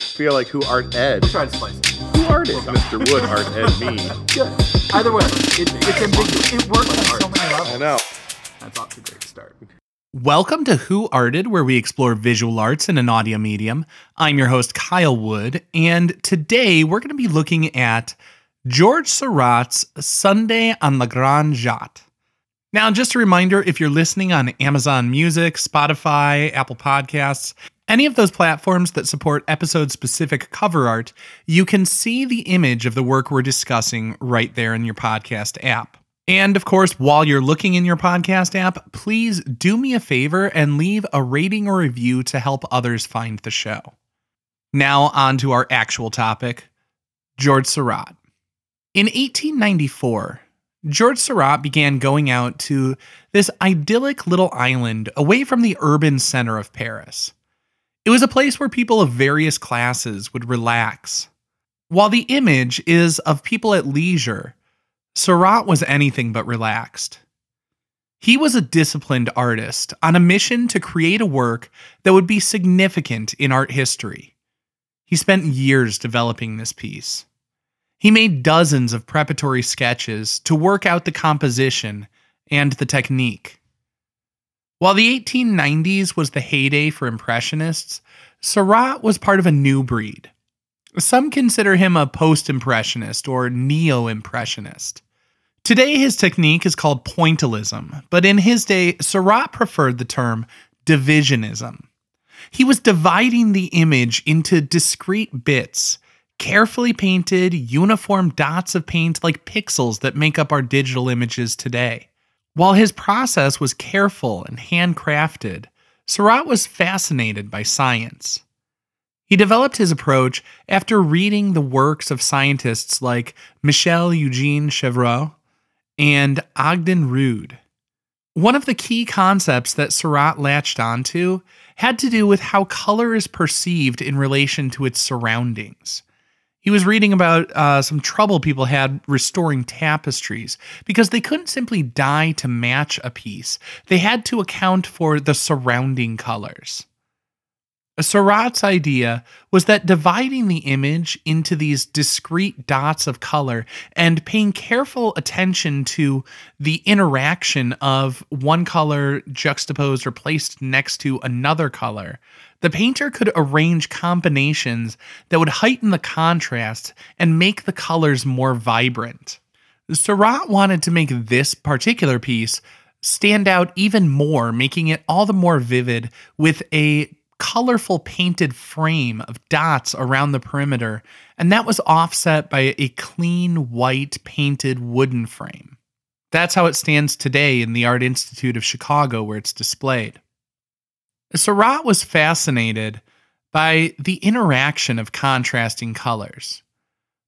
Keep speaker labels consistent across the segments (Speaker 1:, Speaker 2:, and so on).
Speaker 1: Feel like who art ed.
Speaker 2: We'll try to spice it.
Speaker 1: Who art is Mr. Wood art ed me.
Speaker 2: Good. Either way, it, it's ambiguous. It works on so many levels.
Speaker 1: I know.
Speaker 2: That's off to a great start.
Speaker 3: Welcome to Who Arted, where we explore visual arts in an audio medium. I'm your host, Kyle Wood, and today we're going to be looking at George Seurat's Sunday on La Grande Jatte. Now, just a reminder if you're listening on Amazon Music, Spotify, Apple Podcasts, any of those platforms that support episode specific cover art, you can see the image of the work we're discussing right there in your podcast app. And of course, while you're looking in your podcast app, please do me a favor and leave a rating or review to help others find the show. Now, on to our actual topic George Seurat. In 1894, George Seurat began going out to this idyllic little island away from the urban center of Paris. It was a place where people of various classes would relax. While the image is of people at leisure, Seurat was anything but relaxed. He was a disciplined artist on a mission to create a work that would be significant in art history. He spent years developing this piece. He made dozens of preparatory sketches to work out the composition and the technique. While the 1890s was the heyday for Impressionists, Seurat was part of a new breed. Some consider him a post Impressionist or neo Impressionist. Today, his technique is called pointillism, but in his day, Seurat preferred the term divisionism. He was dividing the image into discrete bits, carefully painted, uniform dots of paint like pixels that make up our digital images today. While his process was careful and handcrafted, Seurat was fascinated by science. He developed his approach after reading the works of scientists like Michel Eugene Chevreul and Ogden Rood. One of the key concepts that Seurat latched onto had to do with how color is perceived in relation to its surroundings. He was reading about uh, some trouble people had restoring tapestries because they couldn't simply dye to match a piece, they had to account for the surrounding colors. Seurat's idea was that dividing the image into these discrete dots of color and paying careful attention to the interaction of one color juxtaposed or placed next to another color, the painter could arrange combinations that would heighten the contrast and make the colors more vibrant. Seurat wanted to make this particular piece stand out even more, making it all the more vivid with a colorful painted frame of dots around the perimeter, and that was offset by a clean white painted wooden frame. That's how it stands today in the Art Institute of Chicago, where it's displayed. Seurat was fascinated by the interaction of contrasting colors,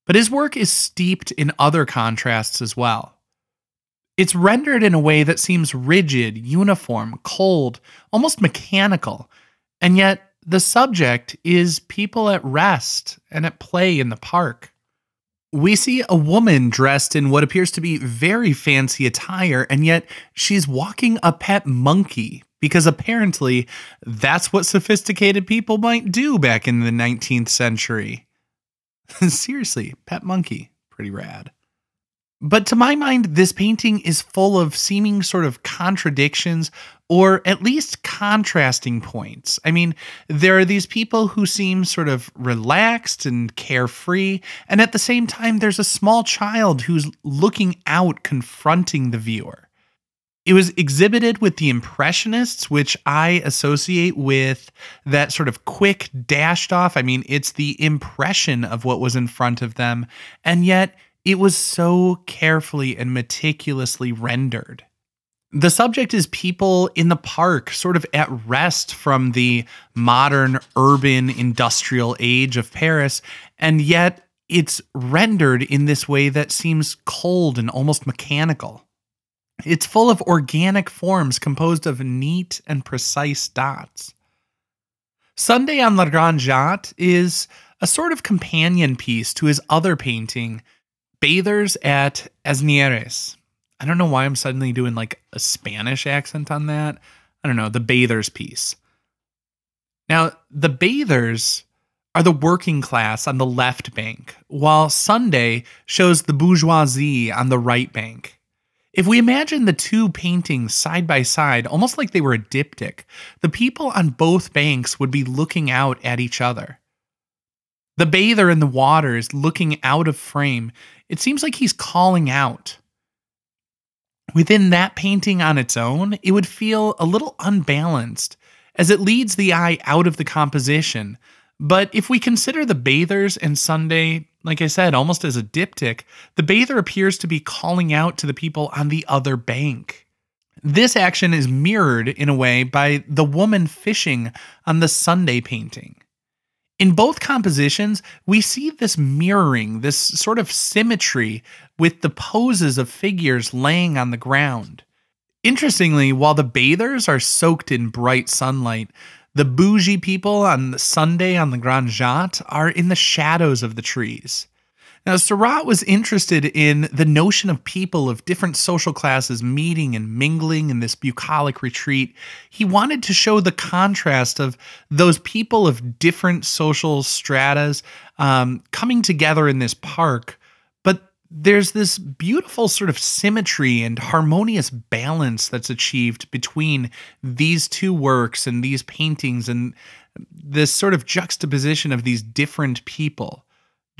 Speaker 3: but his work is steeped in other contrasts as well. It's rendered in a way that seems rigid, uniform, cold, almost mechanical, and yet, the subject is people at rest and at play in the park. We see a woman dressed in what appears to be very fancy attire, and yet she's walking a pet monkey because apparently that's what sophisticated people might do back in the 19th century. Seriously, pet monkey, pretty rad. But to my mind, this painting is full of seeming sort of contradictions or at least contrasting points. I mean, there are these people who seem sort of relaxed and carefree, and at the same time, there's a small child who's looking out, confronting the viewer. It was exhibited with the Impressionists, which I associate with that sort of quick, dashed off. I mean, it's the impression of what was in front of them, and yet it was so carefully and meticulously rendered. The subject is people in the park, sort of at rest from the modern urban industrial age of Paris, and yet it's rendered in this way that seems cold and almost mechanical. It's full of organic forms composed of neat and precise dots. Sunday on La Grande Jatte is a sort of companion piece to his other painting, Bathers at Asnieres. I don't know why I'm suddenly doing like a Spanish accent on that. I don't know, the Bathers piece. Now, the Bathers are the working class on the left bank, while Sunday shows the bourgeoisie on the right bank. If we imagine the two paintings side by side, almost like they were a diptych, the people on both banks would be looking out at each other. The bather in the water is looking out of frame. It seems like he's calling out. Within that painting on its own, it would feel a little unbalanced as it leads the eye out of the composition. But if we consider the bathers and Sunday like I said, almost as a diptych, the bather appears to be calling out to the people on the other bank. This action is mirrored in a way by the woman fishing on the Sunday painting. In both compositions, we see this mirroring, this sort of symmetry with the poses of figures laying on the ground. Interestingly, while the bathers are soaked in bright sunlight, the bougie people on Sunday on the Grande Jatte are in the shadows of the trees. Now, Seurat was interested in the notion of people of different social classes meeting and mingling in this bucolic retreat. He wanted to show the contrast of those people of different social stratas um, coming together in this park But there's this beautiful sort of symmetry and harmonious balance that's achieved between these two works and these paintings and this sort of juxtaposition of these different people.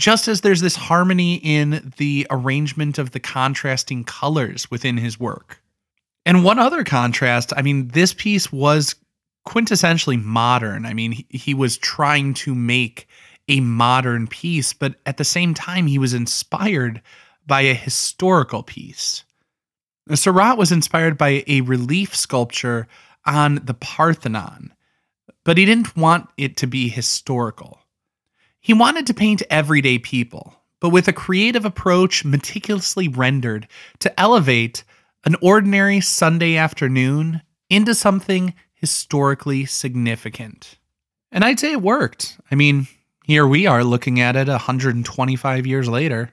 Speaker 3: Just as there's this harmony in the arrangement of the contrasting colors within his work. And one other contrast, I mean, this piece was quintessentially modern. I mean, he, was trying to make a modern piece, but at the same time, he was inspired by a historical piece. Seurat was inspired by a relief sculpture on the Parthenon, but he didn't want it to be historical. He wanted to paint everyday people, but with a creative approach meticulously rendered to elevate an ordinary Sunday afternoon into something historically significant. And I'd say it worked. I mean, here we are looking at it 125 years later.